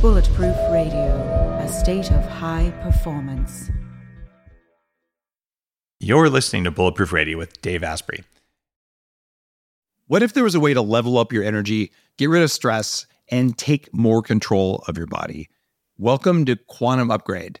Bulletproof Radio, a state of high performance. You're listening to Bulletproof Radio with Dave Asprey. What if there was a way to level up your energy, get rid of stress, and take more control of your body? Welcome to Quantum Upgrade.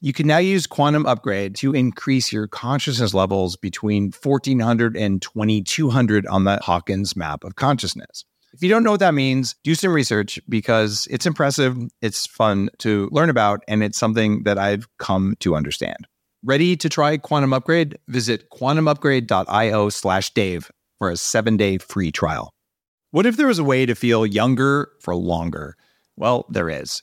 You can now use Quantum Upgrade to increase your consciousness levels between 1400 and 2200 on the Hawkins map of consciousness. If you don't know what that means, do some research because it's impressive, it's fun to learn about, and it's something that I've come to understand. Ready to try Quantum Upgrade? Visit quantumupgrade.io slash Dave for a seven day free trial. What if there was a way to feel younger for longer? Well, there is.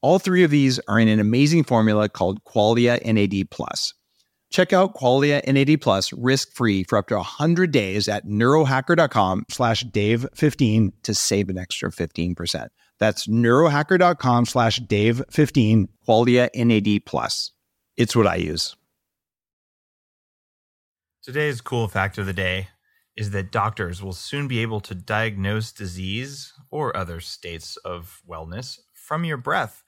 All three of these are in an amazing formula called Qualia NAD plus. Check out Qualia NAD Plus risk-free for up to 100 days at neurohacker.com slash Dave15 to save an extra 15%. That's neurohacker.com slash Dave15, Qualia NAD Plus. It's what I use. Today's cool fact of the day is that doctors will soon be able to diagnose disease or other states of wellness from your breath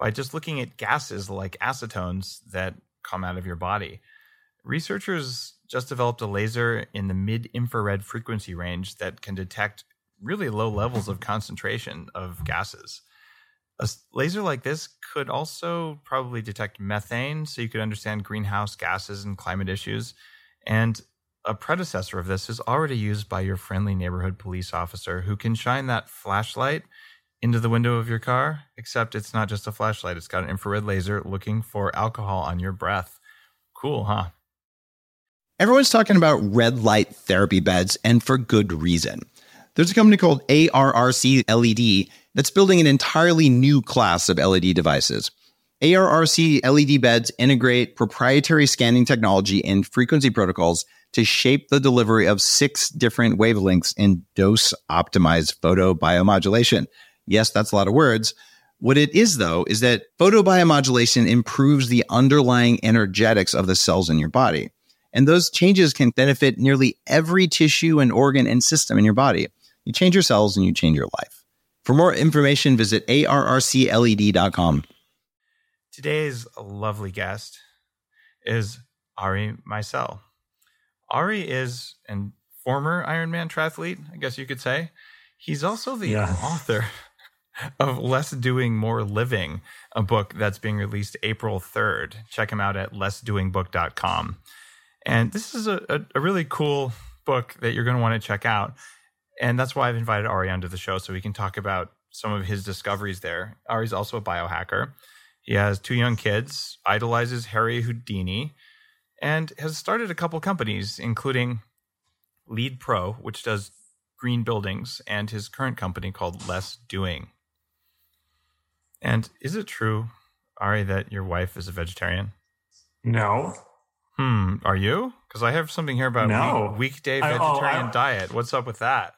by just looking at gases like acetones that come out of your body. Researchers just developed a laser in the mid infrared frequency range that can detect really low levels of concentration of gases. A laser like this could also probably detect methane, so you could understand greenhouse gases and climate issues. And a predecessor of this is already used by your friendly neighborhood police officer who can shine that flashlight into the window of your car, except it's not just a flashlight. It's got an infrared laser looking for alcohol on your breath. Cool, huh? Everyone's talking about red light therapy beds, and for good reason. There's a company called ARRC LED that's building an entirely new class of LED devices. ARRC LED beds integrate proprietary scanning technology and frequency protocols to shape the delivery of six different wavelengths in dose optimized photobiomodulation. Yes, that's a lot of words. What it is, though, is that photobiomodulation improves the underlying energetics of the cells in your body. And those changes can benefit nearly every tissue and organ and system in your body. You change your cells and you change your life. For more information, visit arrcled.com. Today's lovely guest is Ari Meisel. Ari is a former Ironman triathlete, I guess you could say. He's also the yeah. author of Less Doing More Living, a book that's being released April 3rd. Check him out at lessdoingbook.com. And this is a, a, a really cool book that you're going to want to check out. And that's why I've invited Ari onto the show so we can talk about some of his discoveries there. Ari's also a biohacker. He has two young kids, idolizes Harry Houdini, and has started a couple companies, including Lead Pro, which does green buildings, and his current company called Less Doing. And is it true, Ari, that your wife is a vegetarian? No. Hmm. Are you? Because I have something here about no. week, weekday vegetarian I, oh, diet. What's up with that?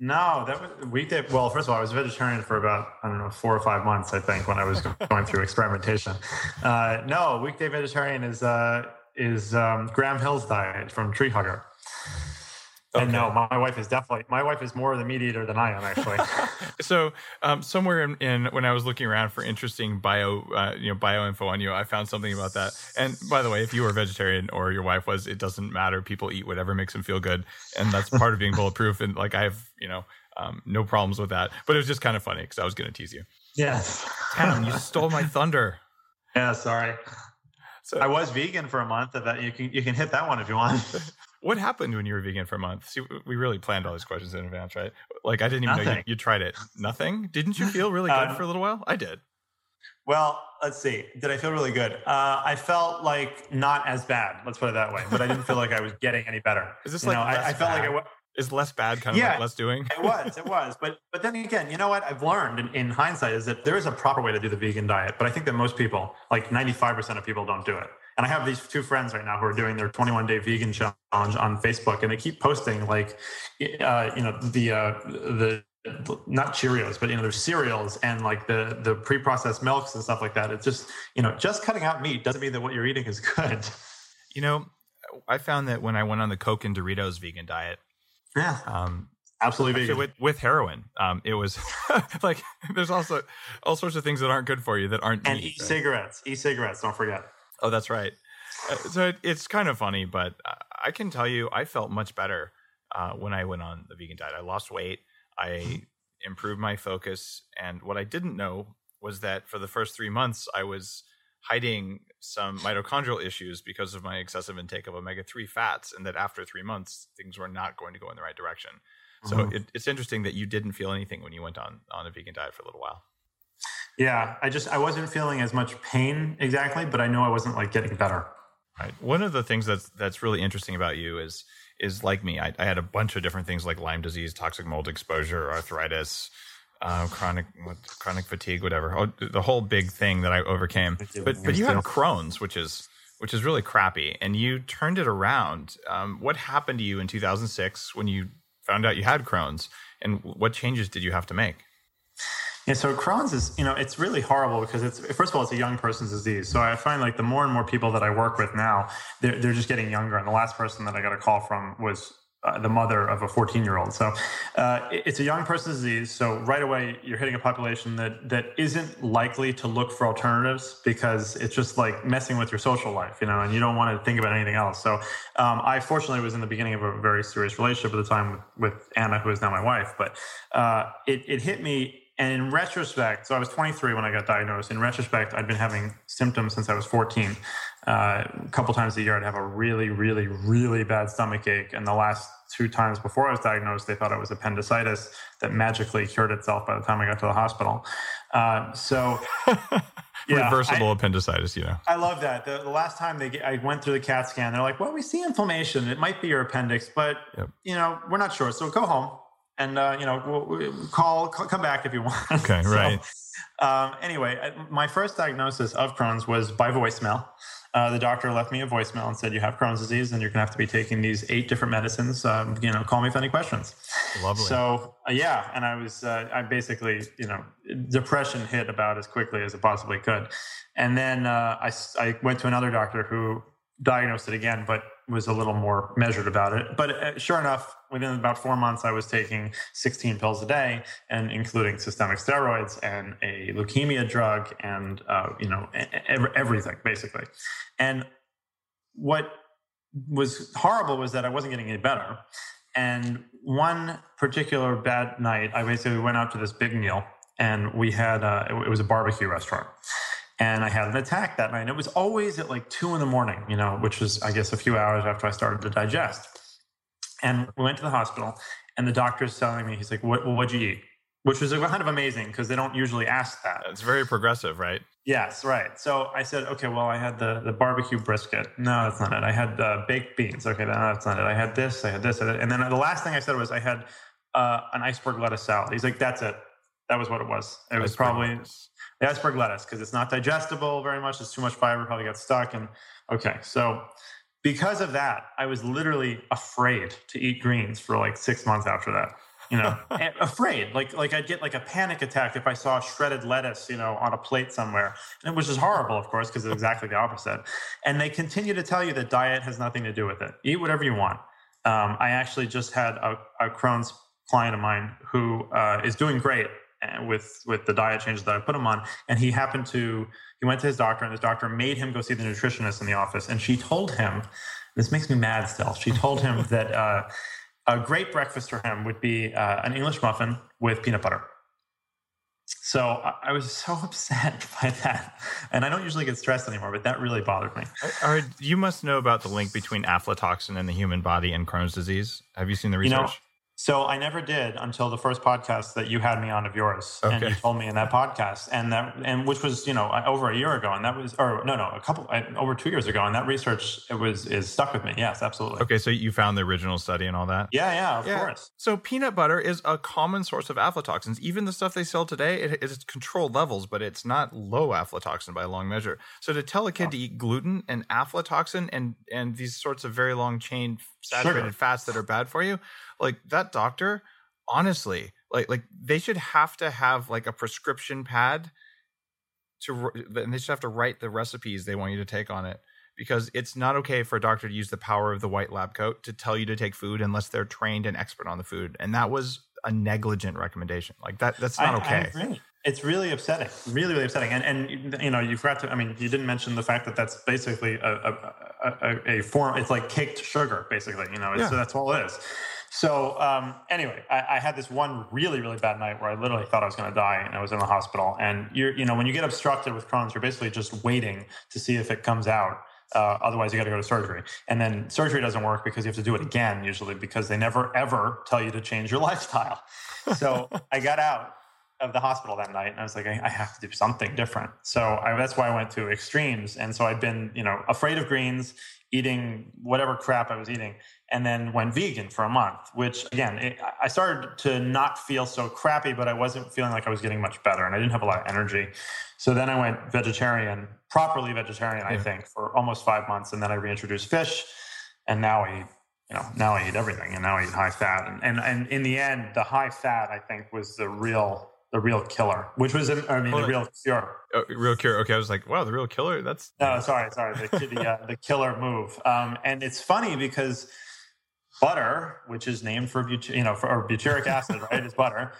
No, that was weekday. Well, first of all, I was a vegetarian for about I don't know four or five months. I think when I was going through experimentation. Uh, no, weekday vegetarian is uh, is um, Graham Hill's diet from Tree Hugger. Okay. And no, my wife is definitely my wife is more of the meat eater than I am actually. so um, somewhere in, in, when I was looking around for interesting bio uh, you know bio info on you, I found something about that. And by the way, if you were a vegetarian or your wife was, it doesn't matter. People eat whatever makes them feel good, and that's part of being bulletproof. And like I have you know Um, no problems with that. But it was just kind of funny because I was going to tease you. Yeah. Damn, you stole my thunder. Yeah, sorry. So I was vegan for a month. That you can you can hit that one if you want. what happened when you were vegan for a month? See, we really planned all these questions in advance, right? Like I didn't even know you, you tried it. Nothing. Didn't you feel really good Uh, for a little while? I did. Well, let's see. Did I feel really good? Uh, I felt like not as bad. Let's put it that way. But I didn't feel like I was getting any better. Is this You like know, I, I felt like I was. Is less bad kind of Yeah. like less doing? It was, it was. But but then again, you know what I've learned in, in hindsight is that there is a proper way to do the vegan diet. But I think that most people, like 95% of people, don't do it. And I have these two friends right now who are doing their 21 day vegan challenge on Facebook, and they keep posting like, uh, you know, the uh, the not Cheerios, but you know, there's cereals and like the the pre-processed milks and stuff like that. It's just you know, just cutting out meat doesn't mean that what you're eating is good. You know, I found that when I went on the Coke and Doritos vegan diet, Yeah, um, absolutely vegan. with with heroin, um, it was like there's also all sorts of things that aren't good for you that aren't and meat. e-cigarettes, e-cigarettes. Don't forget. Oh, that's right. Uh, so it, it's kind of funny, but I can tell you, I felt much better uh, when I went on the vegan diet. I lost weight. I improved my focus, and what I didn't know was that for the first three months, I was hiding some mitochondrial issues because of my excessive intake of omega three fats, and that after three months, things were not going to go in the right direction. So Mhm. it, it's interesting that you didn't feel anything when you went on on a vegan diet for a little while. Yeah, I just I wasn't feeling as much pain exactly, but I know I wasn't like getting better. Right. One of the things that's that's really interesting about you is is like me. I, I had a bunch of different things like Lyme disease, toxic mold exposure, arthritis, uh, chronic what, chronic fatigue, whatever. Oh, the whole big thing that I overcame. But but you had. Crohn's, which is which is really crappy, and you turned it around. Um, what happened to you in 2006 when you found out you had Crohn's, and what changes did you have to make? Yeah, so Crohn's is, you know, it's really horrible because it's first of all, it's a young person's disease. So I find like the more and more people that I work with now, they're they're just getting younger. And the last person that I got a call from was uh, the mother of a 14 year old. So uh, it's a young person's disease. So right away, you're hitting a population that that isn't likely to look for alternatives because it's just like messing with your social life, you know, and you don't want to think about anything else. So um, I fortunately was in the beginning of a very serious relationship at the time with, with Anna, who is now my wife. But uh, it, it hit me. And in retrospect, so I was 23 when I got diagnosed. In retrospect, I'd been having symptoms since I was 14. Uh, a couple times a year, I'd have a really, really, really bad stomach ache. And the last two times before I was diagnosed, they thought it was appendicitis that magically cured itself by the time I got to the hospital. Uh, so, yeah, Reversible I- appendicitis, you know. I love that. The, the last time they, I went through the CAT scan, they're like, "Well, we see inflammation. It might be your appendix, but Yep. you know, we're not sure. So go home and uh, you know, we'll, call, call, come back if you want." Okay, So, right. Um, anyway, my first diagnosis of Crohn's was by voicemail. Uh, the doctor left me a voicemail and said, "You have Crohn's disease, and you're going to have to be taking these eight different medicines. Um, you know, call me with any questions." Lovely. So uh, yeah, and I was uh, I basically you know depression hit about as quickly as it possibly could, and then uh, I I went to another doctor who diagnosed it again, but was a little more measured about it. But uh, sure enough, within about four months, I was taking 16 pills a day, and including systemic steroids and a leukemia drug, and uh, you know everything basically, and what was horrible was that I wasn't getting any better. And one particular bad night, I basically went out to this big meal, and we had uh, it was a barbecue restaurant, and I had an attack that night. And it was always at like two in the morning, you know, which was I guess a few hours after I started to digest. And we went to the hospital, and the doctor's telling me, he's like, "What? What'd you eat?" Which was kind of amazing because they don't usually ask that. it's very progressive, right? Yes, right. So I said, okay, well, I had the the barbecue brisket. No, that's not it. I had uh, baked beans. Okay, no, that's not it. I had this. I had this. And then the last thing I said was I had uh, an iceberg lettuce salad. He's like, that's it. That was what it was. It was probably lettuce. The iceberg lettuce because it's not digestible very much. It's too much fiber. Probably got stuck. And okay, so because of that, I was literally afraid to eat greens for like six months after that. You know, afraid. Like like I'd get like a panic attack if I saw shredded lettuce, you know, on a plate somewhere, and which is horrible, of course, because it's exactly the opposite. And they continue to tell you that diet has nothing to do with it. Eat whatever you want. Um, I actually just had a, a Crohn's client of mine who uh, is doing great with with the diet changes that I put him on, and he happened to he went to his doctor, and his doctor made him go see the nutritionist in the office, and she told him, this makes me mad still. She told him that uh, a great breakfast for him would be uh, an English muffin with peanut butter. So I, I was so upset by that, and I don't usually get stressed anymore, but that really bothered me. Ari, you must know about the link between aflatoxin in the human body and Crohn's disease. Have you seen the research? You know, so I never did until the first podcast that you had me on of yours, Okay. and you told me in that podcast, and that and which was you know over a year ago, and that was or no no a couple uh, over two years ago, and that research it was is stuck with me. Yes, absolutely. Okay, so you found the original study and all that? Yeah, yeah, of Yeah. course. So peanut butter is a common source of aflatoxins. Even the stuff they sell today, it, it's controlled levels, but it's not low aflatoxin by a long measure. So to tell a kid to eat gluten and aflatoxin and and these sorts of very long chain saturated Sugar. fats that are bad for you, like that doctor, honestly, like like they should have to have like a prescription pad to and they should have to write the recipes they want you to take on it because it's not okay for a doctor to use the power of the white lab coat to tell you to take food unless they're trained and expert on the food and that was a negligent recommendation like that that's not I- I okay agree. It's really upsetting, really, really upsetting. And and you know, you forgot to. I mean, you didn't mention the fact that that's basically a a, a, a form. It's like caked sugar, basically. You know, Yeah. that's all it is. So um, anyway, I, I had this one really, really bad night where I literally thought I was going to die, and I was in the hospital. And you're, you know, when you get obstructed with Crohn's, you're basically just waiting to see if it comes out. Uh, otherwise, you got to go to surgery, and then surgery doesn't work because you have to do it again usually because they never ever tell you to change your lifestyle. So I got out of the hospital that night and I was like, I, I have to do something different. So I, that's why I went to extremes. And so I'd been, you know, afraid of greens, eating whatever crap I was eating, and then went vegan for a month, which again, it, I started to not feel so crappy, but I wasn't feeling like I was getting much better and I didn't have a lot of energy. So then I went vegetarian, properly vegetarian, I think, for almost five months. And then I reintroduced fish. And now I eat you know, now I eat everything and now I eat high fat. And, and, and in the end, the high fat, I think, was the real, the real killer, which was, I mean, Hold the on. real cure. oh, real cure okay i was like wow the real killer that's No, sorry, sorry, the, the, uh, the killer move. Um, and it's funny because butter, which is named for, but- you know, for or butyric acid, right, is butter.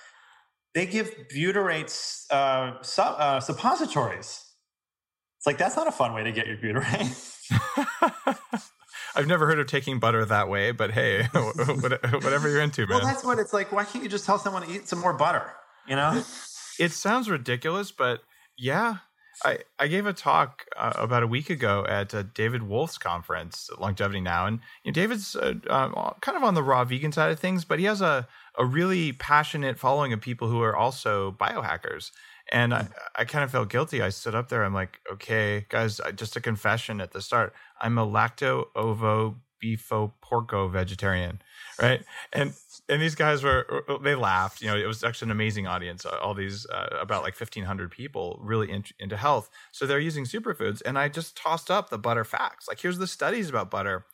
They give butyrate uh, su- uh, suppositories. It's like, that's not a fun way to get your butyrate. i've never heard of taking butter that way but hey whatever you're into man well, that's what it's like. Why can't you just tell someone to eat some more butter? You know? it sounds ridiculous, but yeah, I, I gave a talk uh, about a week ago at uh, David Wolfe's conference, Longevity Now, and you know, David's uh, um, kind of on the raw vegan side of things, but he has a a really passionate following of people who are also biohackers. And I, I kind of felt guilty. I stood up there. I'm like, okay, guys, just a confession at the start. I'm a lacto ovo beefo porco vegetarian, right? And and these guys were they laughed. You know, it was actually an amazing audience. uh, All these uh, about like 1,500 people really in, into health. So they're using superfoods, and I just tossed up the butter facts. Like, here's the studies about butter.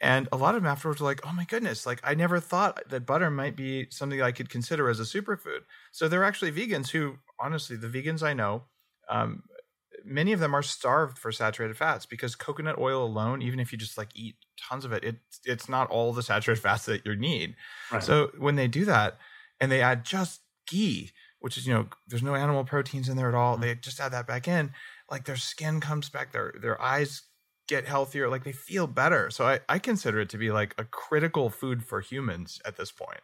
And a lot of them afterwards were like, oh my goodness, like I never thought that butter might be something I could consider as a superfood. So they're actually vegans who, honestly, the vegans I know, um, many of them are starved for saturated fats because coconut oil alone, even if you just like eat tons of it, it it's not all the saturated fats that you need. Right. So when they do that and they add just ghee, which is you know there's no animal proteins in there at all, mm-hmm. they just add that back in, like their skin comes back, their their eyes get healthier, like they feel better. So I, I consider it to be like a critical food for humans at this point.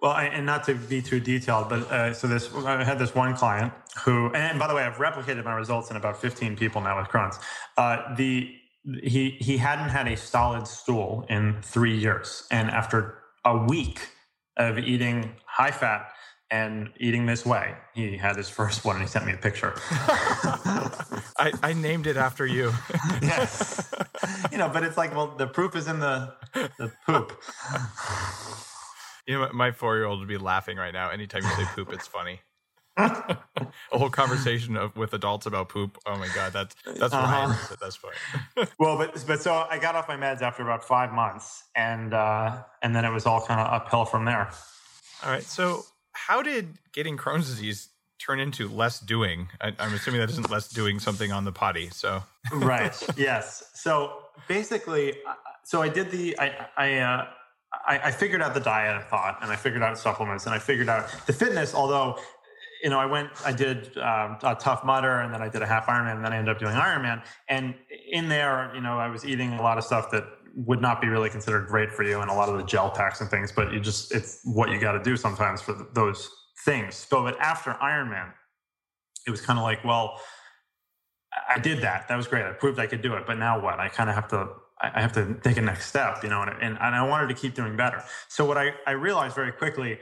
Well, I, and not to be too detailed, but uh, so this I had this one client who, and by the way, I've replicated my results in about 15 people now with Crohn's. Uh, the he he hadn't had a solid stool in three years, and after a week of eating high fat and eating this way, he had his first one, and he sent me a picture. I, I named it after you. yes, you know, but it's like, well, the proof is in the the poop. You know, my four year old would be laughing right now. Anytime you say poop, it's funny. a whole conversation of, with adults about poop. Oh my god, that's that's Uh-huh. Ryan at this point. Well, but but so I got off my meds after about five months, and uh, and then it was all kind of uphill from there. All right. So, how did getting Crohn's disease turn into less doing? I, I'm assuming that isn't less doing something on the potty. So, right yes so basically uh, so i did the i i uh I, I figured out the diet i thought and i figured out supplements and i figured out the fitness although you know i went i did um, a tough mudder and then i did a half ironman and then i ended up doing ironman. And in there you know i was eating a lot of stuff that would not be really considered great for you and a lot of the gel packs and things but you just it's what you got to do sometimes for those things. So but after ironman it was kind of like well i did that. That was great. I proved i could do it but now what? I kind of have to i have to take a next step you know and, and, and i wanted to keep doing better. So what I, I realized very quickly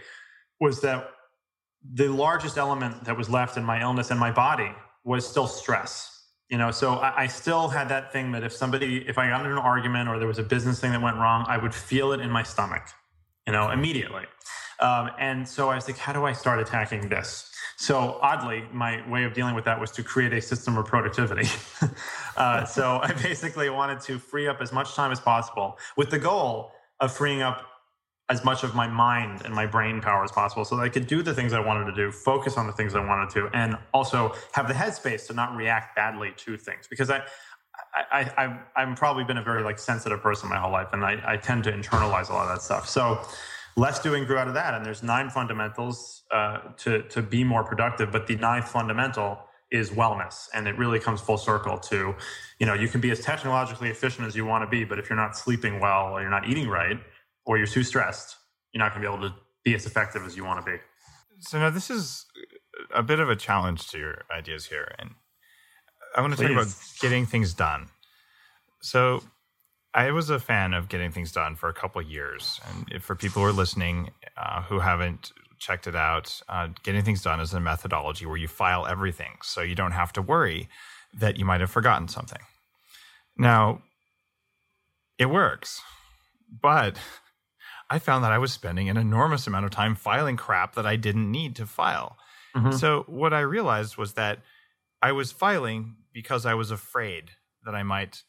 was that the largest element that was left in my illness and my body was still stress you know? So I, I, still had that thing that if somebody if i got into an argument or there was a business thing that went wrong i would feel it in my stomach you know immediately. Um, and so i was like how do i start attacking this? So oddly my way of dealing with that was to create a system of productivity. Uh, so i basically wanted to free up as much time as possible with the goal of freeing up as much of my mind and my brain power as possible so that I could do the things I wanted to do, focus on the things I wanted to, and also have the headspace to not react badly to things. Because I, I, I, I've probably been a very like sensitive person my whole life, and I, I tend to internalize a lot of that stuff. So less doing grew out of that. And there's nine fundamentals uh, to to be more productive, but the ninth fundamental is wellness and it really comes full circle to you know you can be as technologically efficient as you want to be but if you're not sleeping well or you're not eating right or you're too stressed, you're not going to be able to be as effective as you want to be. So now this is a bit of a challenge to your ideas here, and I want to Please. talk about getting things done. So I was a fan of getting things done for a couple years, and for people who are listening uh, who haven't checked it out, uh, getting things done is a methodology where you file everything, so you don't have to worry that you might have forgotten something. Now, it works, but I found that I was spending an enormous amount of time filing crap that I didn't need to file. Mm-hmm. So what I realized was that I was filing because I was afraid that I might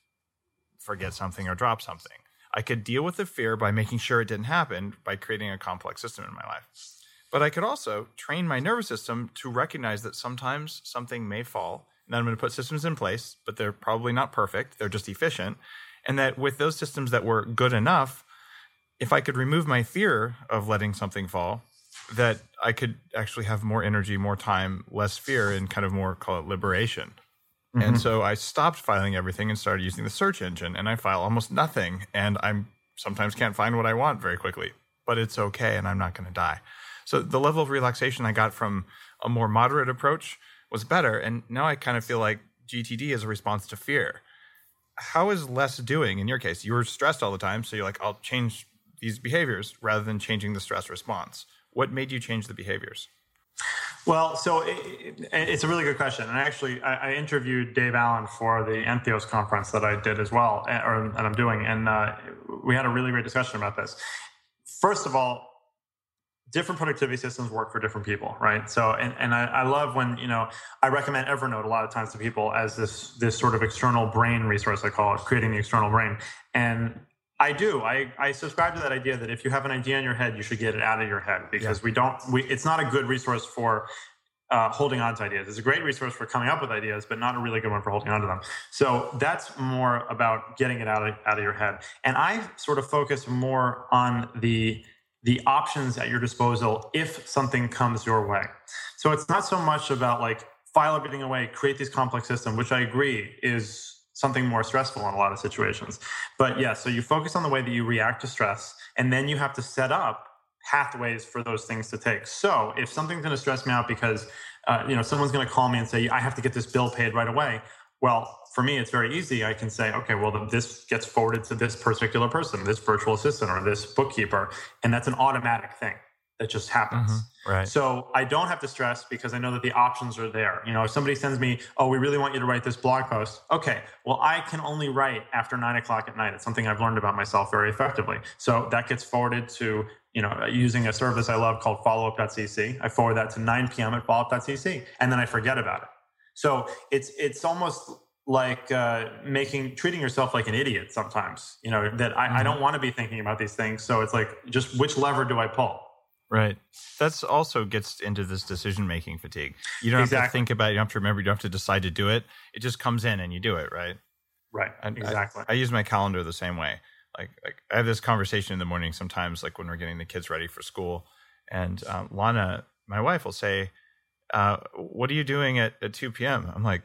forget something or drop something. I could deal with the fear by making sure it didn't happen by creating a complex system in my life. But I could also train my nervous system to recognize that sometimes something may fall. And then I'm going to put systems in place, but they're probably not perfect. They're just efficient. And that with those systems that were good enough, if I could remove my fear of letting something fall, that I could actually have more energy, more time, less fear, and kind of more call it liberation. Mm-hmm. And so I stopped filing everything and started using the search engine, and I file almost nothing. And I'm sometimes can't find what I want very quickly, but it's okay, and I'm not going to die. So the level of relaxation I got from a more moderate approach was better, and now I kind of feel like GTD is a response to fear. How is less doing in your case? You were stressed all the time, so you're like, I'll change these behaviors rather than changing the stress response? What made you change the behaviors? Well, so it, it's a really good question. And actually, I, I, interviewed Dave Allen for the Entheos conference that I did as well, or that I'm doing. And uh, we had a really great discussion about this. First of all, different productivity systems work for different people, right? So, and, and I, I love when, you know, I recommend Evernote a lot of times to people as this, this sort of external brain resource, I call it, creating the external brain. And I do. I, I subscribe to that idea that if you have an idea in your head, you should get it out of your head because yeah. we don't. We, it's not a good resource for uh, holding on to ideas. It's a great resource for coming up with ideas, but not a really good one for holding on to them. So that's more about getting it out of out of your head. And I sort of focus more on the the options at your disposal if something comes your way. So it's not so much about like file everything away, create this complex system, which I agree is something more stressful in a lot of situations. But yeah, so you focus on the way that you react to stress, and then you have to set up pathways for those things to take. So if something's going to stress me out because uh, you know someone's going to call me and say I have to get this bill paid right away, well, for me, it's very easy. I can say, okay, well, this gets forwarded to this particular person, this virtual assistant, or this bookkeeper, and that's an automatic thing that just happens. Mm-hmm. Right. So I don't have to stress because I know that the options are there. You know, if somebody sends me, oh, we really want you to write this blog post. Okay, well, I can only write after nine o'clock at night. It's something I've learned about myself very effectively. So that gets forwarded to, you know, using a service I love called followup.cc. I forward that to 9 p.m. at followup.cc, and then I forget about it. So it's it's almost like uh, making treating yourself like an idiot sometimes. You know that I, mm-hmm. I don't want to be thinking about these things. So it's like just which lever do I pull? Right. That's also gets into this decision making fatigue. You don't exactly. have to think about it. You don't have to remember. You don't have to decide to do it. It just comes in and you do it. Right. Right. And exactly. I, I, use my calendar the same way. Like, like I have this conversation in the morning sometimes, like when we're getting the kids ready for school, and um, Lana, my wife, will say, uh, "What are you doing at, at two p.m.?" I'm like,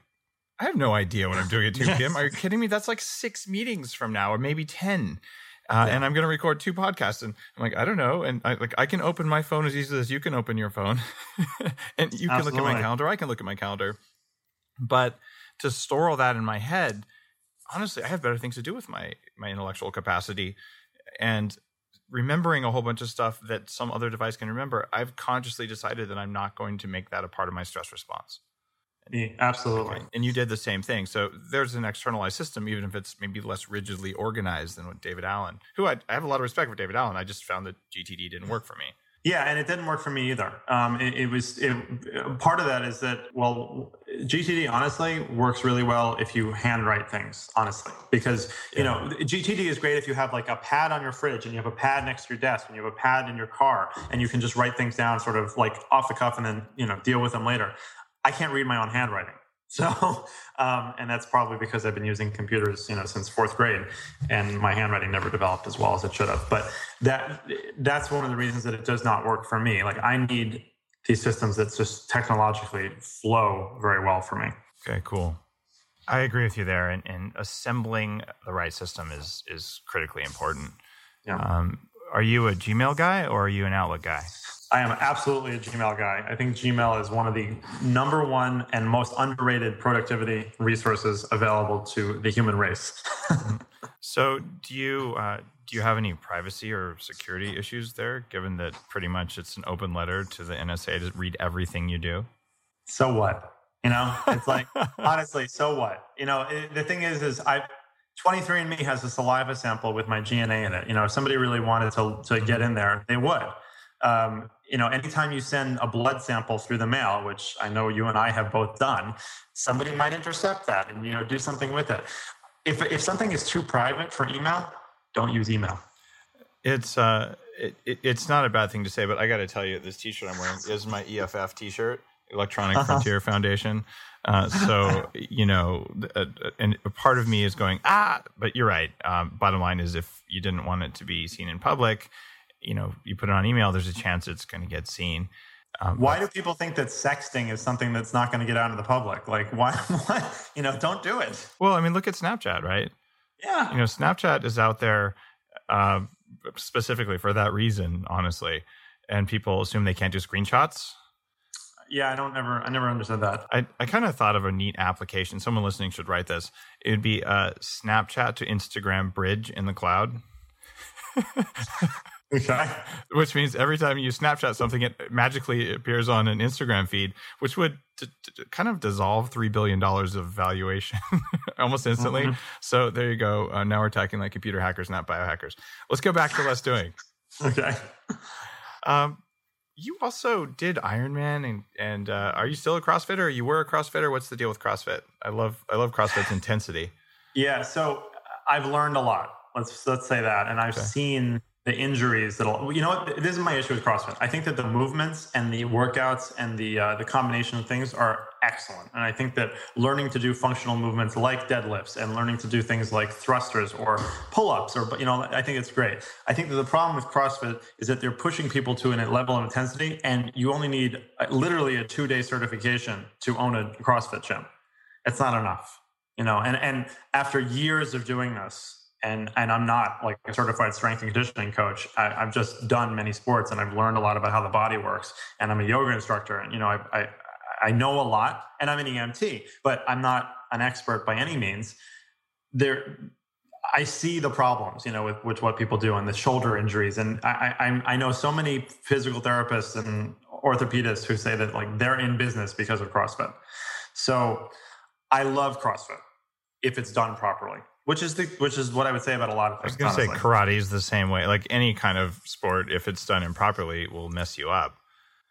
I have no idea what I'm doing at 2 p.m. Are you kidding me? That's like six meetings from now, or maybe 10. Uh, yeah. And I'm going to record two podcasts, and I'm like, I don't know, and I like I can open my phone as easily as you can open your phone, and you can Absolutely. look at my calendar. I can look at my calendar, but to store all that in my head, honestly, I have better things to do with my my intellectual capacity, and remembering a whole bunch of stuff that some other device can remember. I've consciously decided that I'm not going to make that a part of my stress response. Yeah, absolutely. Okay. And you did the same thing. So there's an externalized system, even if it's maybe less rigidly organized than what David Allen, who I, I have a lot of respect for David Allen. I just found that GTD didn't work for me. Yeah, and it didn't work for me either. Um, it, it, was it, part of that is that well, GTD honestly works really well if you handwrite things. Honestly, because you yeah. know GTD is great if you have like a pad on your fridge and you have a pad next to your desk and you have a pad in your car and you can just write things down sort of like off the cuff and then you know deal with them later. I can't read my own handwriting. So, um, and that's probably because I've been using computers, you know, since fourth grade, and my handwriting never developed as well as it should have. But that that's one of the reasons that it does not work for me. Like I need these systems that just technologically flow very well for me. Okay, cool. I agree with you there, and, and assembling the right system is is critically important. Yeah. Um, are you a Gmail guy or are you an Outlook guy? I am absolutely a Gmail guy. I think Gmail is one of the number one and most underrated productivity resources available to the human race. so, do you uh, do you have any privacy or security issues there? Given that pretty much it's an open letter to the NSA to read everything you do. So what? You know, it's like honestly, so what? You know, it, the thing is, is I 23andMe has a saliva sample with my GNA in it. You know, if somebody really wanted to to get in there, they would. Um, you know, anytime you send a blood sample through the mail, which I know you and I have both done, somebody might intercept that and you know do something with it. If if something is too private for email, don't use email. It's uh, it, it, it's not a bad thing to say, but I got to tell you, this T-shirt I'm wearing is my EFF T-shirt, Electronic uh-huh. Frontier Foundation. Uh, so you know, uh, and a part of me is going ah, but you're right. Um, bottom line is, if you didn't want it to be seen in public, you know you put it on email there's a chance it's going to get seen. Um, why do people think that sexting is something that's not going to get out in the public? Like why, why you know don't do it. Well i mean look at snapchat right? Yeah. You know snapchat is out there uh, specifically for that reason honestly. And people assume they can't do screenshots. Yeah i don't ever i never understood that. I, I kind of thought of a neat application. Someone listening should write this. It would be a snapchat to instagram bridge in the cloud Okay. Which means every time you Snapchat something, it magically appears on an Instagram feed, which would t- t- kind of dissolve $3 billion of valuation almost instantly. Mm-hmm. So there you go. Uh, now we're talking like computer hackers, not biohackers. Let's go back to less doing. okay. Um, you also did Ironman, and and uh, are you still a CrossFitter? Or You were a CrossFitter. What's the deal with CrossFit? I love I love CrossFit's intensity. Yeah, so I've learned a lot. Let's let's say that, and I've okay. seen the injuries that'll you know what? This is my issue with crossfit. I think that the movements and the workouts and the uh, the combination of things are excellent. And i think that learning to do functional movements like deadlifts and learning to do things like thrusters or pull-ups or you know i think it's great. I think that the problem with crossfit is that they're pushing people to a level of intensity and you only need uh, literally a two-day certification to own a crossfit gym. It's not enough you know? And and after years of doing this and and I'm not like a certified strength and conditioning coach. I, have just done many sports and I've learned a lot about how the body works. And I'm a yoga instructor, and you know, I I, I know a lot, and I'm an EMT, but I'm not an expert by any means. There, I see the problems, you know, with, what people do and the shoulder injuries, and I, I I know so many physical therapists and orthopedists who say that like they're in business because of CrossFit. So I love CrossFit if it's done properly which is the which is what I would say about a lot of things. I was going to say karate is the same way. Like any kind of sport, if it's done improperly, will mess you up.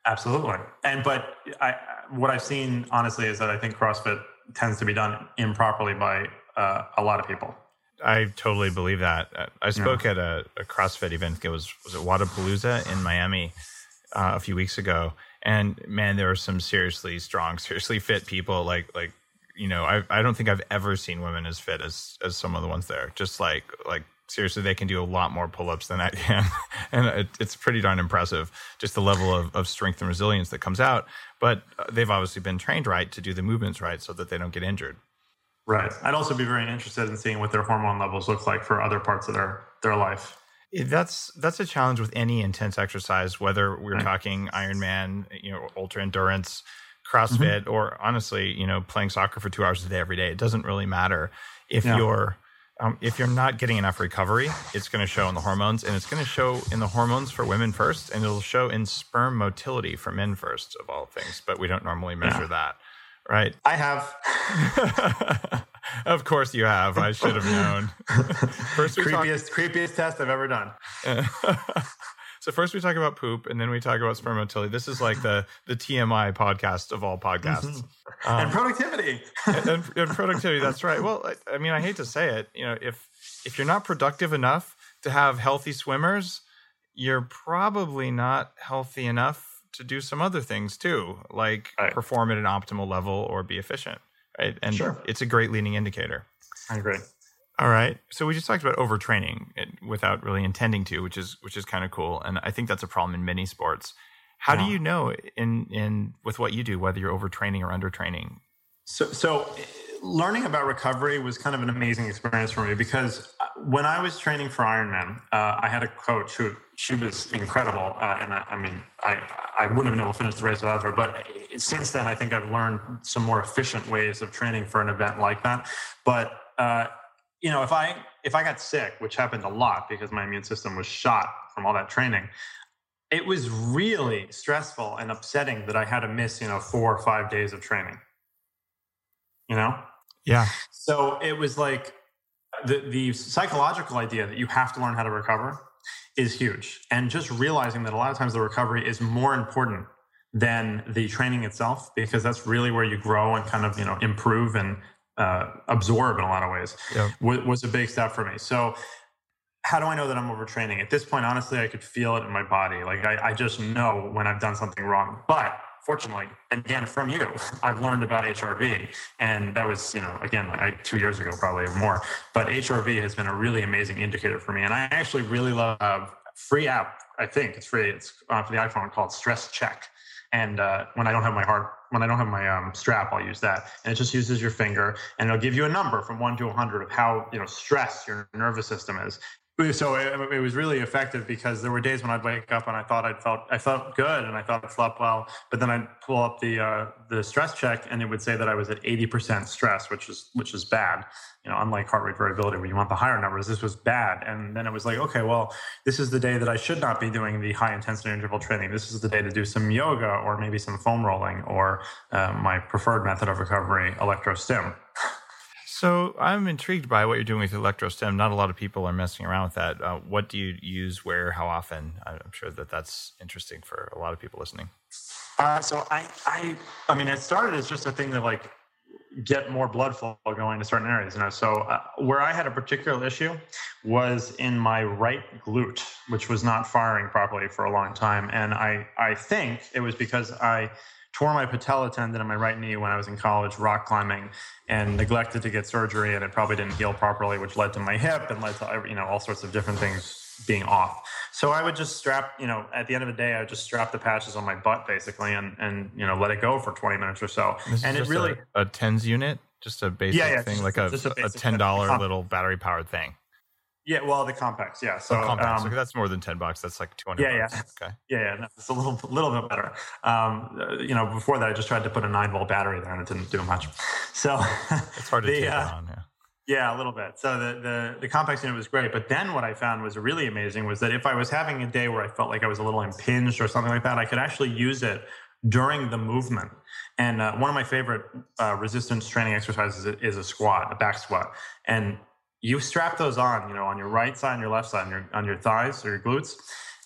Absolutely. And but I what I've seen honestly is that I think CrossFit tends to be done improperly by uh, a lot of people. I totally believe that. Uh, I spoke yeah. at a, a, CrossFit event. It was was it Wodapalooza in Miami uh, a few weeks ago, and man, there were some seriously strong, seriously fit people. Like like you know, I I don't think I've ever seen women as fit as as some of the ones there. Just like like seriously, they can do a lot more pull ups than I can, and it, it's pretty darn impressive. Just the level of of strength and resilience that comes out. But uh, they've obviously been trained right to do the movements right, so that they don't get injured. Right. I'd also be very interested in seeing what their hormone levels look like for other parts of their their life. That's that's a challenge with any intense exercise, whether we're Right. talking Ironman, you know, ultra endurance, CrossFit, Mm-hmm. or honestly, you know, playing soccer for two hours a day every day. It doesn't really matter if Yeah. you're um, if you're not getting enough recovery. It's going to show in the hormones, and it's going to show in the hormones for women first, and it'll show in sperm motility for men first, of all things. But we don't normally measure that, right? I have of course you have. I should have known. First we talk, creepiest creepiest test I've ever done. so first we talk about poop, and then we talk about sperm motility. This is like the the TMI podcast of all podcasts. Um, and productivity. and, and, and productivity. That's right. Well, I, I mean, I hate to say it. You know, if if you're not productive enough to have healthy swimmers, you're probably not healthy enough to do some other things too, like Right. perform at an optimal level or be efficient. Right. And Sure. it's a great leading indicator. I agree. All right. So we just talked about overtraining without really intending to, which is which is kind of cool. And I think that's a problem in many sports. How do you know in in with what you do whether you're overtraining or undertraining? So, so uh, learning about recovery was kind of an amazing experience for me because uh, when I was training for Ironman, uh, I had a coach who she was incredible, uh, and I, I mean, I I wouldn't have been able to finish the race without her. But uh, since then, I think I've learned some more efficient ways of training for an event like that. But uh, you know, if I if I got sick, which happened a lot because my immune system was shot from all that training, it was really stressful and upsetting that I had to miss, you know, four or five days of training. You know? Yeah. So it was like the the psychological idea that you have to learn how to recover is huge. And just realizing that a lot of times the recovery is more important than the training itself, because that's really where you grow and kind of, you know, improve and uh, absorb in a lot of ways Yeah. wa- was a big step for me. So how do I know that I'm overtraining? At this point, honestly, I could feel it in my body. Like I, I just know when I've done something wrong. But fortunately, again, from you, I've learned about HRV. And that was, you know, again, like two years ago, probably or more. But HRV has been a really amazing indicator for me. And I actually really love a free app. I think it's free. It's uh, for the iPhone called Stress Check. And uh, when I don't have my heart, when I don't have my um, strap, I'll use that. And it just uses your finger, and it'll give you a number from one to a hundred of how you know stressed your nervous system is. So it, it was really effective because there were days when I'd wake up and I thought I'd felt I felt good and I thought I slept well, but then I'd pull up the uh, the stress check and it would say that I was at eighty percent stress, which is which is bad. You know, unlike heart rate variability where you want the higher numbers, this was bad. And then it was like, okay, well, this is the day that I should not be doing the high intensity interval training. This is the day to do some yoga or maybe some foam rolling or uh, my preferred method of recovery, electro stim. So I'm intrigued by what you're doing with electrostim. Not a lot of people are messing around with that. Uh, what do you use? Where? How often? I'm sure that that's interesting for a lot of people listening. Uh, so I, I, I mean, it started as just a thing to like get more blood flow going to certain areas. You know, so uh, where I had a particular issue was in my right glute, which was not firing properly for a long time, and I, I think it was because I tore my patella tendon in my right knee when I was in college rock climbing and neglected to get surgery and it probably didn't heal properly which led to my hip and led to you know all sorts of different things being off. So i would just strap you know at the end of the day i would just strap the patches on my butt basically and and you know let it go for 20 minutes or so. This and is it just really a, a tens unit, just a basic Yeah, yeah, thing, just- like a, a a ten dollar little battery powered thing. Yeah well the Compex yeah so So Compex. um, so that's more than ten bucks. That's like two hundred. Yeah, bucks. yeah. Okay. Yeah, yeah, no, it's a little, little bit better. Um, uh, you know, before that, I just tried to put a nine volt battery there, and it didn't do much. So It's hard to the, take uh, on. Yeah. Yeah, a little bit. So the, the the Compex unit was great, but then what I found was really amazing was that if I was having a day where I felt like I was a little impinged or something like that, I could actually use it during the movement. And uh, one of my favorite uh, resistance training exercises is, is a squat, a back squat, and you strap those on, you know, on your right side and your left side, on your on your thighs or your glutes,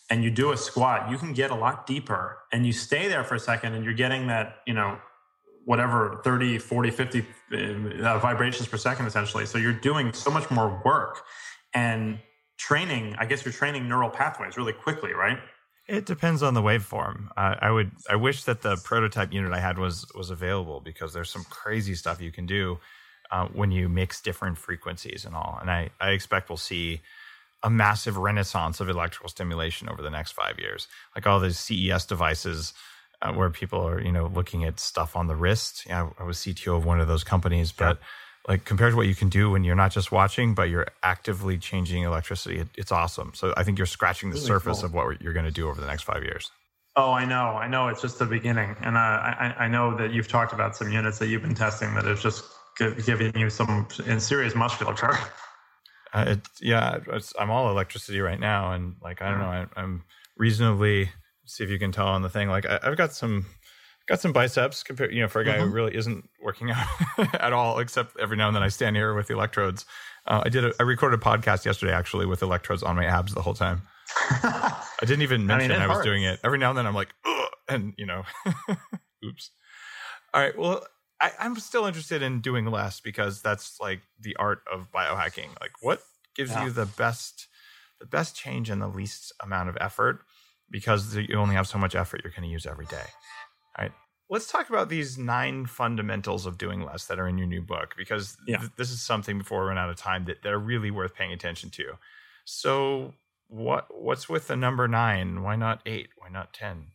and you do a squat. You can get a lot deeper, and you stay there for a second, and you're getting that, you know, whatever 30 40 50 uh, vibrations per second essentially so you're doing so much more work and training i guess you're training neural pathways really quickly right It depends on the waveform. Uh, I would. I wish that the prototype unit I had was was available because there's some crazy stuff you can do uh, when you mix different frequencies and all. And I I expect we'll see a massive renaissance of electrical stimulation over the next five years. Like all these CES devices uh, where people are you know looking at stuff on the wrist. Yeah, I was CTO of one of those companies, but like compared to what you can do when you're not just watching, but you're actively changing electricity. It, it's awesome. So I think you're scratching the Really surface cool. of what you're going to do over the next five years. Oh, I know, I know. It's just the beginning, and uh, I, I know that you've talked about some units that you've been testing that have just giving you some in serious musculature. Uh, it, yeah, it's, I'm all electricity right now, and like I don't know, I, I'm reasonably. See if you can tell on the thing. Like I, I've got some, got some biceps compared. You know, for a guy who Mhm. really isn't working out at all, except every now and then I stand here with the electrodes. Uh, I did. A, I recorded a podcast yesterday actually with electrodes on my abs the whole time. I didn't even I mean, mention I, was doing it. Every now and then I'm like, Ugh, and you know, oops. All right. Well, I, I'm still interested in doing less because that's like the art of biohacking. Like, what gives Yeah. you the best, the best change and the least amount of effort? Because you only have so much effort you're going to use every day. All right. Let's talk about these nine fundamentals of doing less that are in your new book because Yeah. th- this is something before we run out of time that, that are really worth paying attention to. So, what what's with the number nine? Why not eight? Why not ten?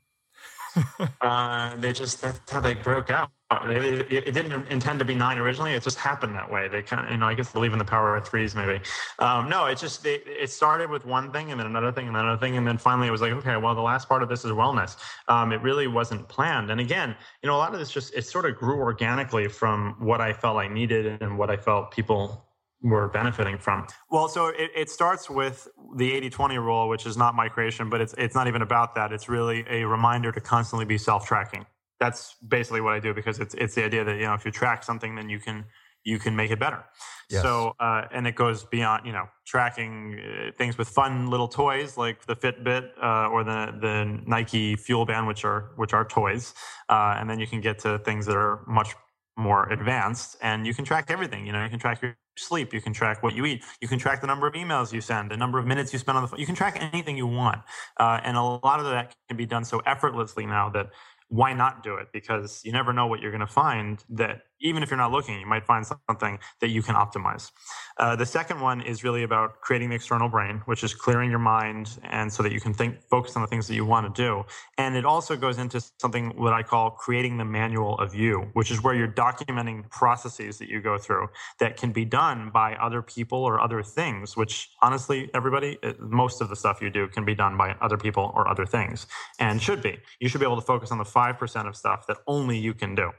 Uh, they just that's how they broke out. It, it, it didn't intend to be nine originally. It just happened that way. They kind of, you know, I guess believe in the power of threes, maybe. Um, no, it just they, it started with one thing and then another thing and then another thing, and then finally it was like, okay, well, the last part of this is wellness. Um, it really wasn't planned. And again, you know, a lot of this just it sort of grew organically from what I felt I needed and what I felt people were benefiting from. Well, so it, it starts with the 80-20 rule, which is not my creation, but it's it's not even about that. It's really a reminder to constantly be self-tracking. That's basically what I do because it's it's the idea that you know if you track something, then you can you can make it better. Yes. So uh, and it goes beyond you know tracking uh, things with fun little toys like the Fitbit uh, or the the Nike Fuel Band, which are which are toys, uh, and then you can get to things that are much more advanced and you can track everything you know you can track your sleep. You can track what you eat. You can track the number of emails you send the number of minutes you spend on the phone. You can track anything you want. Uh, and a lot of that can be done so effortlessly now that why not do it? Because you never know what you're going to find that even if you're not looking you might find something that you can optimize. Uh, the second one is really about creating the external brain which is clearing your mind and so that you can think focus on the things that you want to do. And it also goes into something what i call creating the manual of you which is where you're documenting processes that you go through that can be done by other people or other things which honestly everybody uh, most of the stuff you do can be done by other people or other things and should be. You should be able to focus on the 5% of stuff that only you can do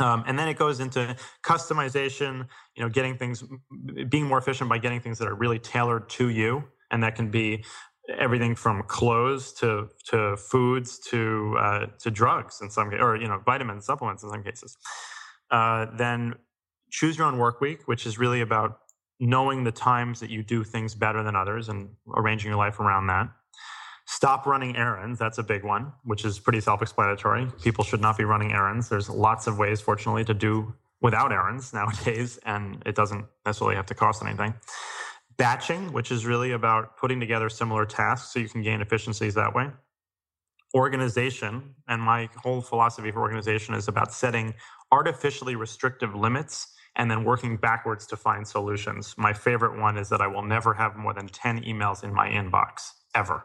um, and then it goes into customization you know getting things being more efficient by getting things that are really tailored to you and that can be everything from clothes to to foods to uh, to drugs in some or you know vitamins supplements in some cases. Uh, then choose your own work week which is really about knowing the times that you do things better than others and arranging your life around that Stop running errands. That's a big one, which is pretty self explanatory. People should not be running errands. There's lots of ways, fortunately, to do without errands nowadays, and it doesn't necessarily have to cost anything. Batching, which is really about putting together similar tasks so you can gain efficiencies that way. Organization, and my whole philosophy for organization is about setting artificially restrictive limits and then working backwards to find solutions. My favorite one is that I will never have more than 10 emails in my inbox ever.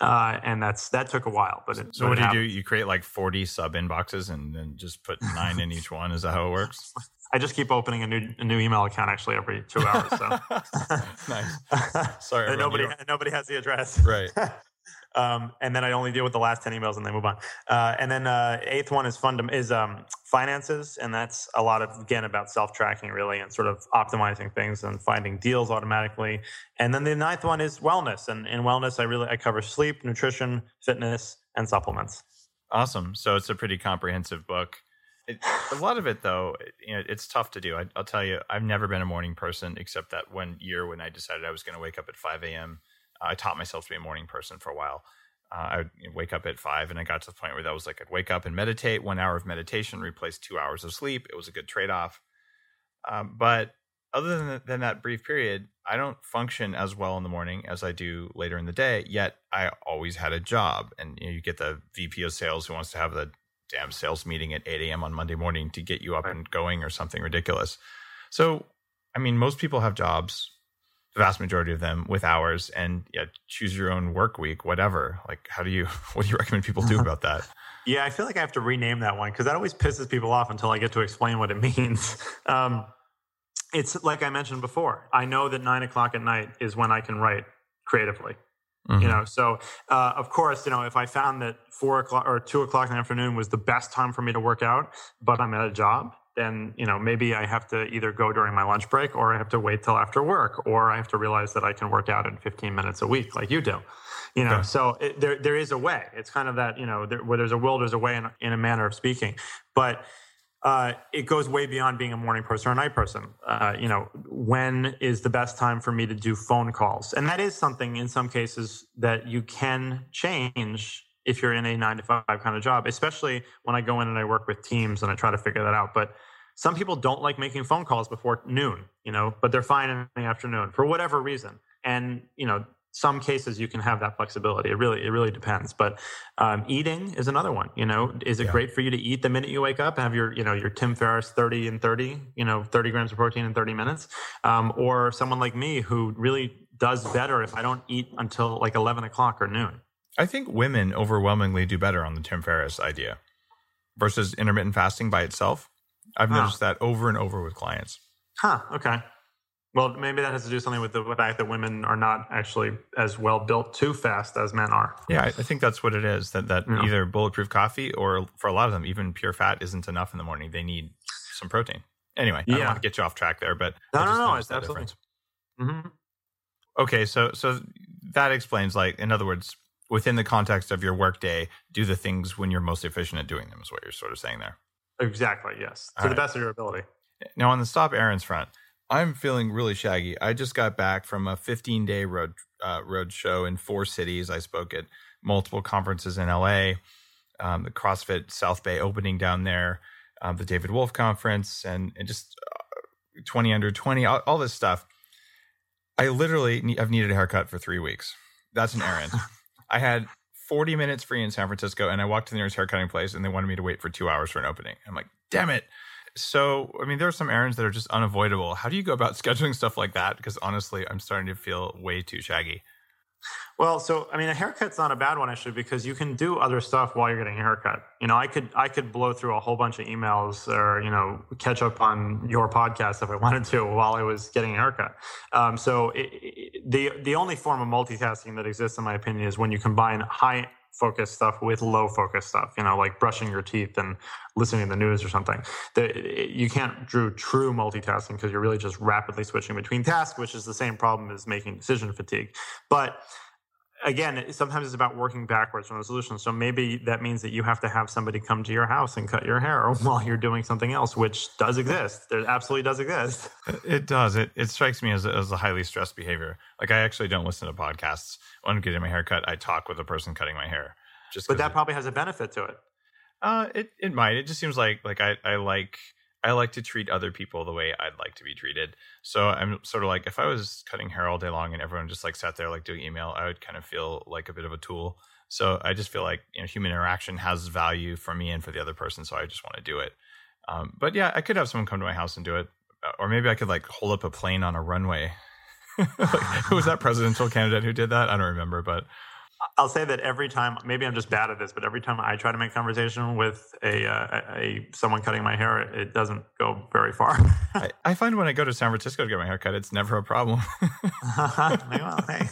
Uh, and that's that took a while, but it, So what do you do? You create like 40 sub inboxes and then just put nine in each one. Is that how it works? I just keep opening a new a new email account actually every two hours. So nice. Sorry, everyone, nobody nobody has the address. Right. Um, and then I only deal with the last ten emails and they move on. Uh, and then uh, eighth one is fundam is um, finances, and that's a lot of again about self tracking really and sort of optimizing things and finding deals automatically. And then the ninth one is wellness, and in wellness I really I cover sleep, nutrition, fitness, and supplements. Awesome. So it's a pretty comprehensive book. It, a lot of it, though, you know, it's tough to do. I, I'll tell you, I've never been a morning person except that one year when I decided I was going to wake up at 5 a.m. I taught myself to be a morning person for a while. Uh, I would wake up at five, and I got to the point where that was like I'd wake up and meditate. One hour of meditation replaced two hours of sleep. It was a good trade off. Um, but other than, than that brief period, I don't function as well in the morning as I do later in the day. Yet I always had a job, and you, know, you get the VP of sales who wants to have the damn sales meeting at 8 a.m. on Monday morning to get you up and going or something ridiculous. So, I mean, most people have jobs, the vast majority of them with hours, and yeah, choose your own work week, whatever. Like, how do you, what do you recommend people do about that? Yeah, I feel like I have to rename that one because that always pisses people off until I get to explain what it means. Um, it's like I mentioned before. I know that nine o'clock at night is when I can write creatively. Mhm. You know, so uh, of course, you know, if I found that four o'clock or two o'clock in the afternoon was the best time for me to work out, but I'm at a job, then you know maybe I have to either go during my lunch break or I have to wait till after work, or I have to realize that I can work out in 15 minutes a week, like you do. You know, Okay. so it, there there is a way. It's kind of that you know there, where there's a will, there's a way in, in a manner of speaking, but uh, it goes way beyond being a morning person or a night person. Uh, you know, when is the best time for me to do phone calls? And that is something in some cases that you can change if you're in a nine to five kind of job, especially when I go in and I work with teams and I try to figure that out. But some people don't like making phone calls before noon, you know, but they're fine in the afternoon for whatever reason. And, you know, some cases you can have that flexibility. It really, it really depends. But um, eating is another one. You know, is it Yeah. great for you to eat the minute you wake up? And have your, you know, your Tim Ferriss thirty and thirty. You know, thirty grams of protein in thirty minutes, um, or someone like me who really does better if I don't eat until like eleven o'clock or noon. I think women overwhelmingly do better on the Tim Ferriss idea versus intermittent fasting by itself. I've Huh. noticed that over and over with clients. Huh. Okay. Well, maybe that has to do something with the fact that women are not actually as well built to fast as men are. Yeah, I, I think that's what it is. That that Yeah. either bulletproof coffee or for a lot of them, even pure fat isn't enough in the morning. They need some protein. Anyway, I don't want to get you off track there, but No, I no, no, it's that absolutely- difference. hmm Okay, so so that explains like in other words, within the context of your workday, do the things when you're most efficient at doing them is what you're sort of saying there. Exactly. Yes. To All the best of your ability. Now on the stop errands front, I'm feeling really shaggy. I just got back from a 15 day road uh, road show in four cities. I spoke at multiple conferences in LA, um, the CrossFit South Bay opening down there, um, the David Wolfe conference, and, and just uh, 20 under 20, all, all this stuff. I literally ne- I've needed a haircut for three weeks. That's an errand. I had 40 minutes free in San Francisco, and I walked to the nearest haircutting place, and they wanted me to wait for two hours for an opening. I'm like, damn it. So, I mean, there are some errands that are just unavoidable. How do you go about scheduling stuff like that? Because honestly, I'm starting to feel way too shaggy. Well, so I mean, a haircut's not a bad one actually because you can do other stuff while you're getting a haircut. You know, I could I could blow through a whole bunch of emails or you know catch up on your podcast if I wanted to while I was getting a haircut. Um, so it, it, the the only form of multitasking that exists, in my opinion, is when you combine high focus stuff with low focus stuff. You know, like brushing your teeth and listening to the news or something. You can't do true multitasking because you're really just rapidly switching between tasks, which is the same problem as making decision fatigue. But again, sometimes it's about working backwards from the solution. So maybe that means that you have to have somebody come to your house and cut your hair while you're doing something else, which does exist. There absolutely does exist. It does. It it strikes me as a, as a highly stressed behavior. Like I actually don't listen to podcasts. When I'm getting my hair cut, I talk with the person cutting my hair. Just But that it- probably has a benefit to it. Uh, it it might. It just seems like like I I like I like to treat other people the way I'd like to be treated. So I'm sort of like if I was cutting hair all day long and everyone just like sat there like doing email, I would kind of feel like a bit of a tool. So I just feel like you know human interaction has value for me and for the other person. So I just want to do it. Um, but yeah, I could have someone come to my house and do it, Uh, or maybe I could like hold up a plane on a runway. like, who was that presidential candidate who did that? I don't remember, but I'll say that every time, maybe I'm just bad at this, but every time I try to make conversation with a, uh, a, someone cutting my hair, it doesn't go very far. I, I find when I go to San Francisco to get my hair cut, it's never a problem. well, hey.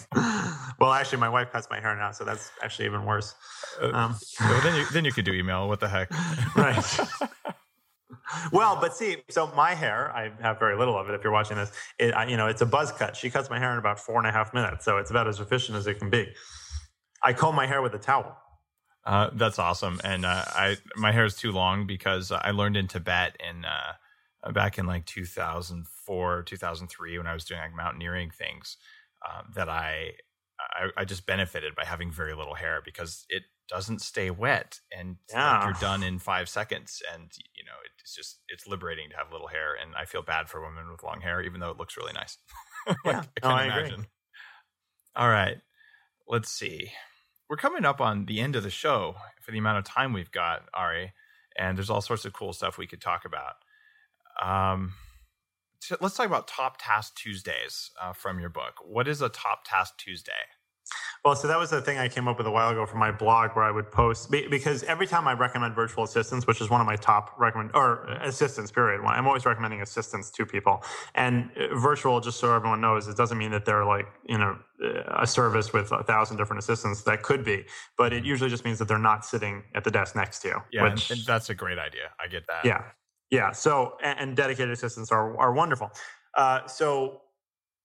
well, actually, my wife cuts my hair now, so that's actually even worse. Um, Well, then you then you could do email. What the heck? right. well, but see, so my hair, I have very little of it. If you're watching this, it, I, you know, it's a buzz cut. She cuts my hair in about four and a half minutes, so it's about as efficient as it can be. I comb my hair with a towel. Uh, that's awesome. And uh, I my hair is too long because I learned in Tibet in uh, back in like 2004, 2003 when I was doing like mountaineering things um, that I, I I just benefited by having very little hair because it doesn't stay wet and like, you're done in five seconds. And you know it's just it's liberating to have little hair. And I feel bad for women with long hair, even though it looks really nice. like, Yeah. I No, can I agree. imagine. All right, let's see we're coming up on the end of the show for the amount of time we've got, Ari, and there's all sorts of cool stuff we could talk about. Um, let's talk about Top Task Tuesdays uh, from your book. What is a Top Task Tuesday? Well, so that was the thing I came up with a while ago for my blog where I would post because every time I recommend virtual assistants, which is one of my top recommend or assistants, period. I'm always recommending assistants to people. And uh, virtual, just so everyone knows, it doesn't mean that they're like, you know, a service with a thousand different assistants. That could be, but it usually just means that they're not sitting at the desk next to you. Yeah, which, and that's a great idea. I get that. Yeah. Yeah. So, and, and dedicated assistants are, are wonderful. Uh, so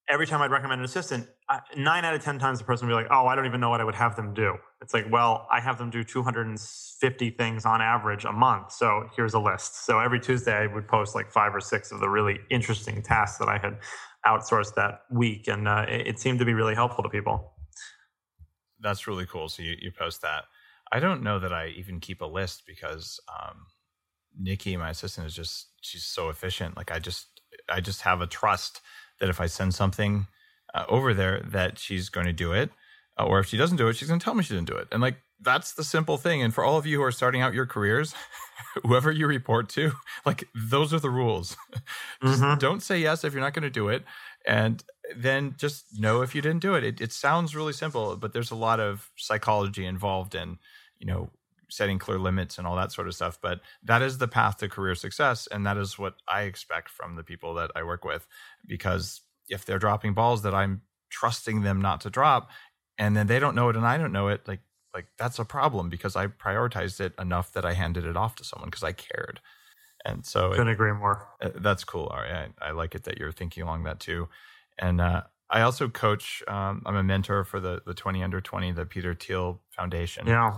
every time I'd recommend an assistant, nine out of 10 times the person would be like, oh, I don't even know what I would have them do. It's like, well, I have them do 250 things on average a month. So here's a list. So every Tuesday, I would post like five or six of the really interesting tasks that I had outsourced that week. And uh, it, it, seemed to be really helpful to people. That's really cool. So you, you post that. I don't know that I even keep a list because um, Nikki, my assistant, is just, she's so efficient. Like I just, I just have a trust that if I send something uh, over there, that she's going to do it. Uh, or if she doesn't do it, she's going to tell me she didn't do it. And like, that's the simple thing. And for all of you who are starting out your careers, whoever you report to, like, those are the rules. mm-hmm. don't say yes if you're not going to do it. And then just know if you didn't do it. it. It sounds really simple, but there's a lot of psychology involved in, you know, setting clear limits and all that sort of stuff. But that is the path to career success. And that is what I expect from the people that I work with. Because if they're dropping balls that I'm trusting them not to drop, and then they don't know it and I don't know it, like like that's a problem because I prioritized it enough that I handed it off to someone because I cared. And so couldn't it, agree more. Uh, that's cool. Right. I, I, like it that you're thinking along that too. And uh, I also coach. Um, I'm a mentor for the the 20 under 20, the Peter Thiel Foundation. Yeah.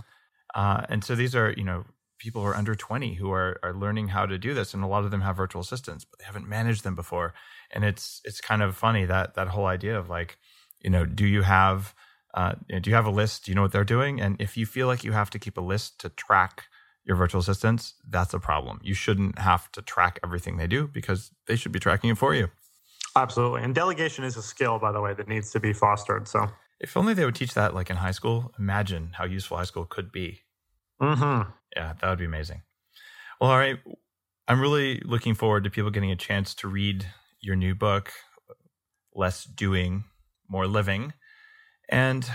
Uh, and so these are, you know, people who are under 20 who are, are learning how to do this. And a lot of them have virtual assistants, but they haven't managed them before. And it's, it's kind of funny that, that whole idea of like, you know, do you have, uh, do you have a list? Do you know what they're doing? And if you feel like you have to keep a list to track your virtual assistants, that's a problem. You shouldn't have to track everything they do because they should be tracking it for you. Absolutely. And delegation is a skill, by the way, that needs to be fostered. So if only they would teach that like in high school. Imagine how useful high school could be. Mm-hmm. Yeah, that would be amazing. Well, all right. I'm really looking forward to people getting a chance to read your new book, Less Doing, More Living. And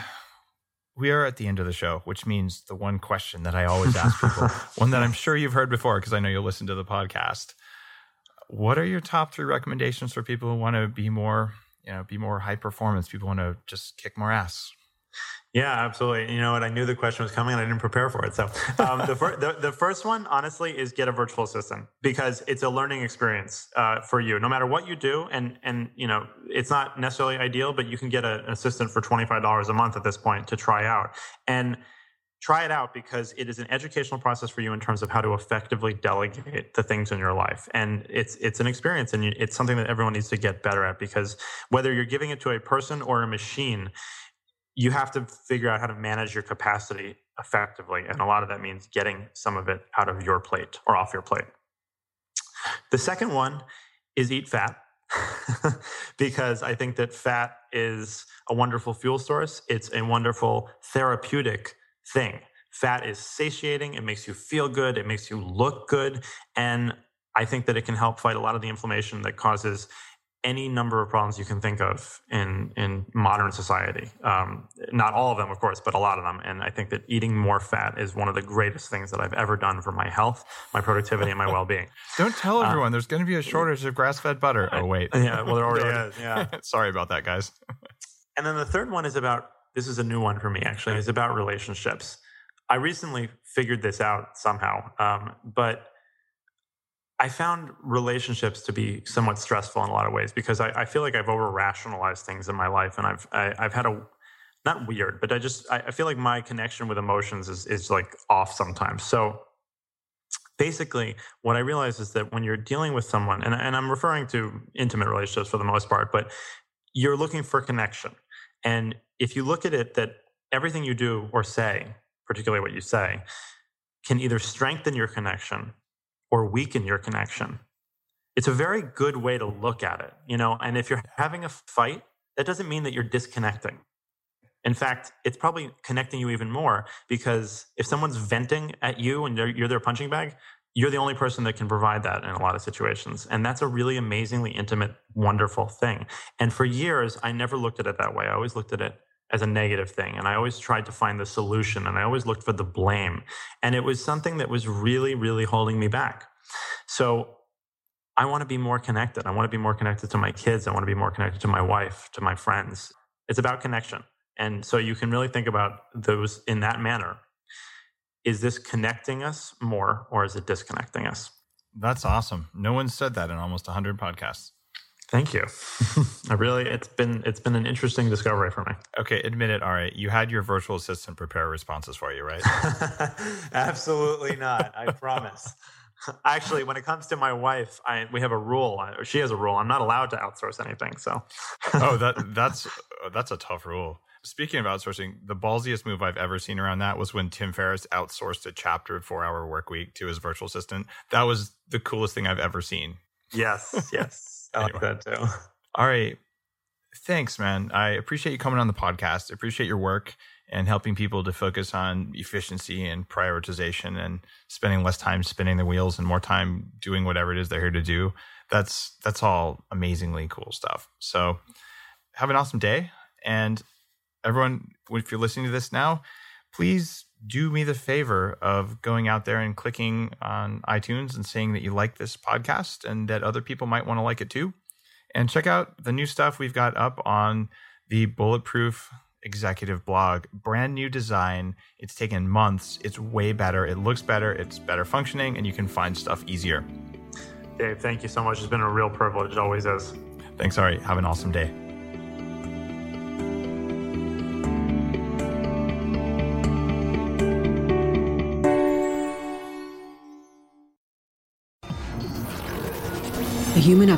we are at the end of the show, which means the one question that I always ask people, one that I'm sure you've heard before because I know you'll listen to the podcast. What are your top three recommendations for people who want to be more you know be more high performance people want to just kick more ass yeah, absolutely. You know what? I knew the question was coming and I didn't prepare for it. So um, the, fir- the, the, first one, honestly, is get a virtual assistant because it's a learning experience uh, for you, no matter what you do. And, and, you know, it's not necessarily ideal, but you can get a, an assistant for $25 a month at this point to try out. And try it out because it is an educational process for you in terms of how to effectively delegate the things in your life. And it's it's an experience and it's something that everyone needs to get better at because whether you're giving it to a person or a machine you have to figure out how to manage your capacity effectively. And a lot of that means getting some of it out of your plate or off your plate. The second one is eat fat because I think that fat is a wonderful fuel source. It's a wonderful therapeutic thing. Fat is satiating, it makes you feel good, it makes you look good. And I think that it can help fight a lot of the inflammation that causes any number of problems you can think of in in modern society. Um, not all of them, of course, but a lot of them. And I think that eating more fat is one of the greatest things that I've ever done for my health, my productivity, and my well being. Don't tell uh, everyone. There's going to be a shortage of grass fed butter. Oh wait, yeah. Well, there already is. Yeah. Sorry about that, guys. and then the third one is about this is a new one for me actually. It's about relationships. I recently figured this out somehow um, but i found relationships to be somewhat stressful in a lot of ways because i, I feel like i've over rationalized things in my life and i've I, have i have had a not weird but i just I, I feel like my connection with emotions is is like off sometimes. So basically what i realize is that when you're dealing with someone and, and i'm referring to intimate relationships for the most part but you're looking for connection. And if you look at it that everything you do or say, particularly what you say, can either strengthen your connection or weaken your connection. It's a very good way to look at it, you know, and if you're having a fight, that doesn't mean that you're disconnecting. In fact, it's probably connecting you even more because if someone's venting at you and you're their punching bag, you're the only person that can provide that in a lot of situations. And that's a really amazingly intimate, wonderful thing. And for years, I never looked at it that way. I always looked at it as a negative thing. And I always tried to find the solution and I always looked for the blame. And it was something that was really, really holding me back. So I want to be more connected. I want to be more connected to my kids. I want to be more connected to my wife, to my friends. It's about connection. And so you can really think about those in that manner. Is this connecting us more or is it disconnecting us? That's awesome. No one said that in almost 100 podcasts. Thank you. I really it's been it's been an interesting discovery for me. Okay, admit it. All right, you had your virtual assistant prepare responses for you, right? Absolutely not. I promise. Actually, when it comes to my wife, I we have a rule. She has a rule. I'm not allowed to outsource anything. So. oh, that that's uh, that's a tough rule. Speaking of outsourcing, the ballsiest move I've ever seen around that was when Tim Ferriss outsourced a chapter of Four Hour Work Week to his virtual assistant. That was the coolest thing I've ever seen. Yes, yes, I like that too. All right, thanks, man. I appreciate you coming on the podcast. I appreciate your work and helping people to focus on efficiency and prioritization and spending less time spinning the wheels and more time doing whatever it is they're here to do. That's that's all amazingly cool stuff. So have an awesome day and everyone, if you're listening to this now, please do me the favor of going out there and clicking on iTunes and saying that you like this podcast and that other people might want to like it too. And check out the new stuff we've got up on the Bulletproof Executive blog. Brand new design. It's taken months. It's way better. It looks better. It's better functioning, and you can find stuff easier. Dave, thank you so much. It's been a real privilege. It always is. Thanks, Ari. Have an awesome day.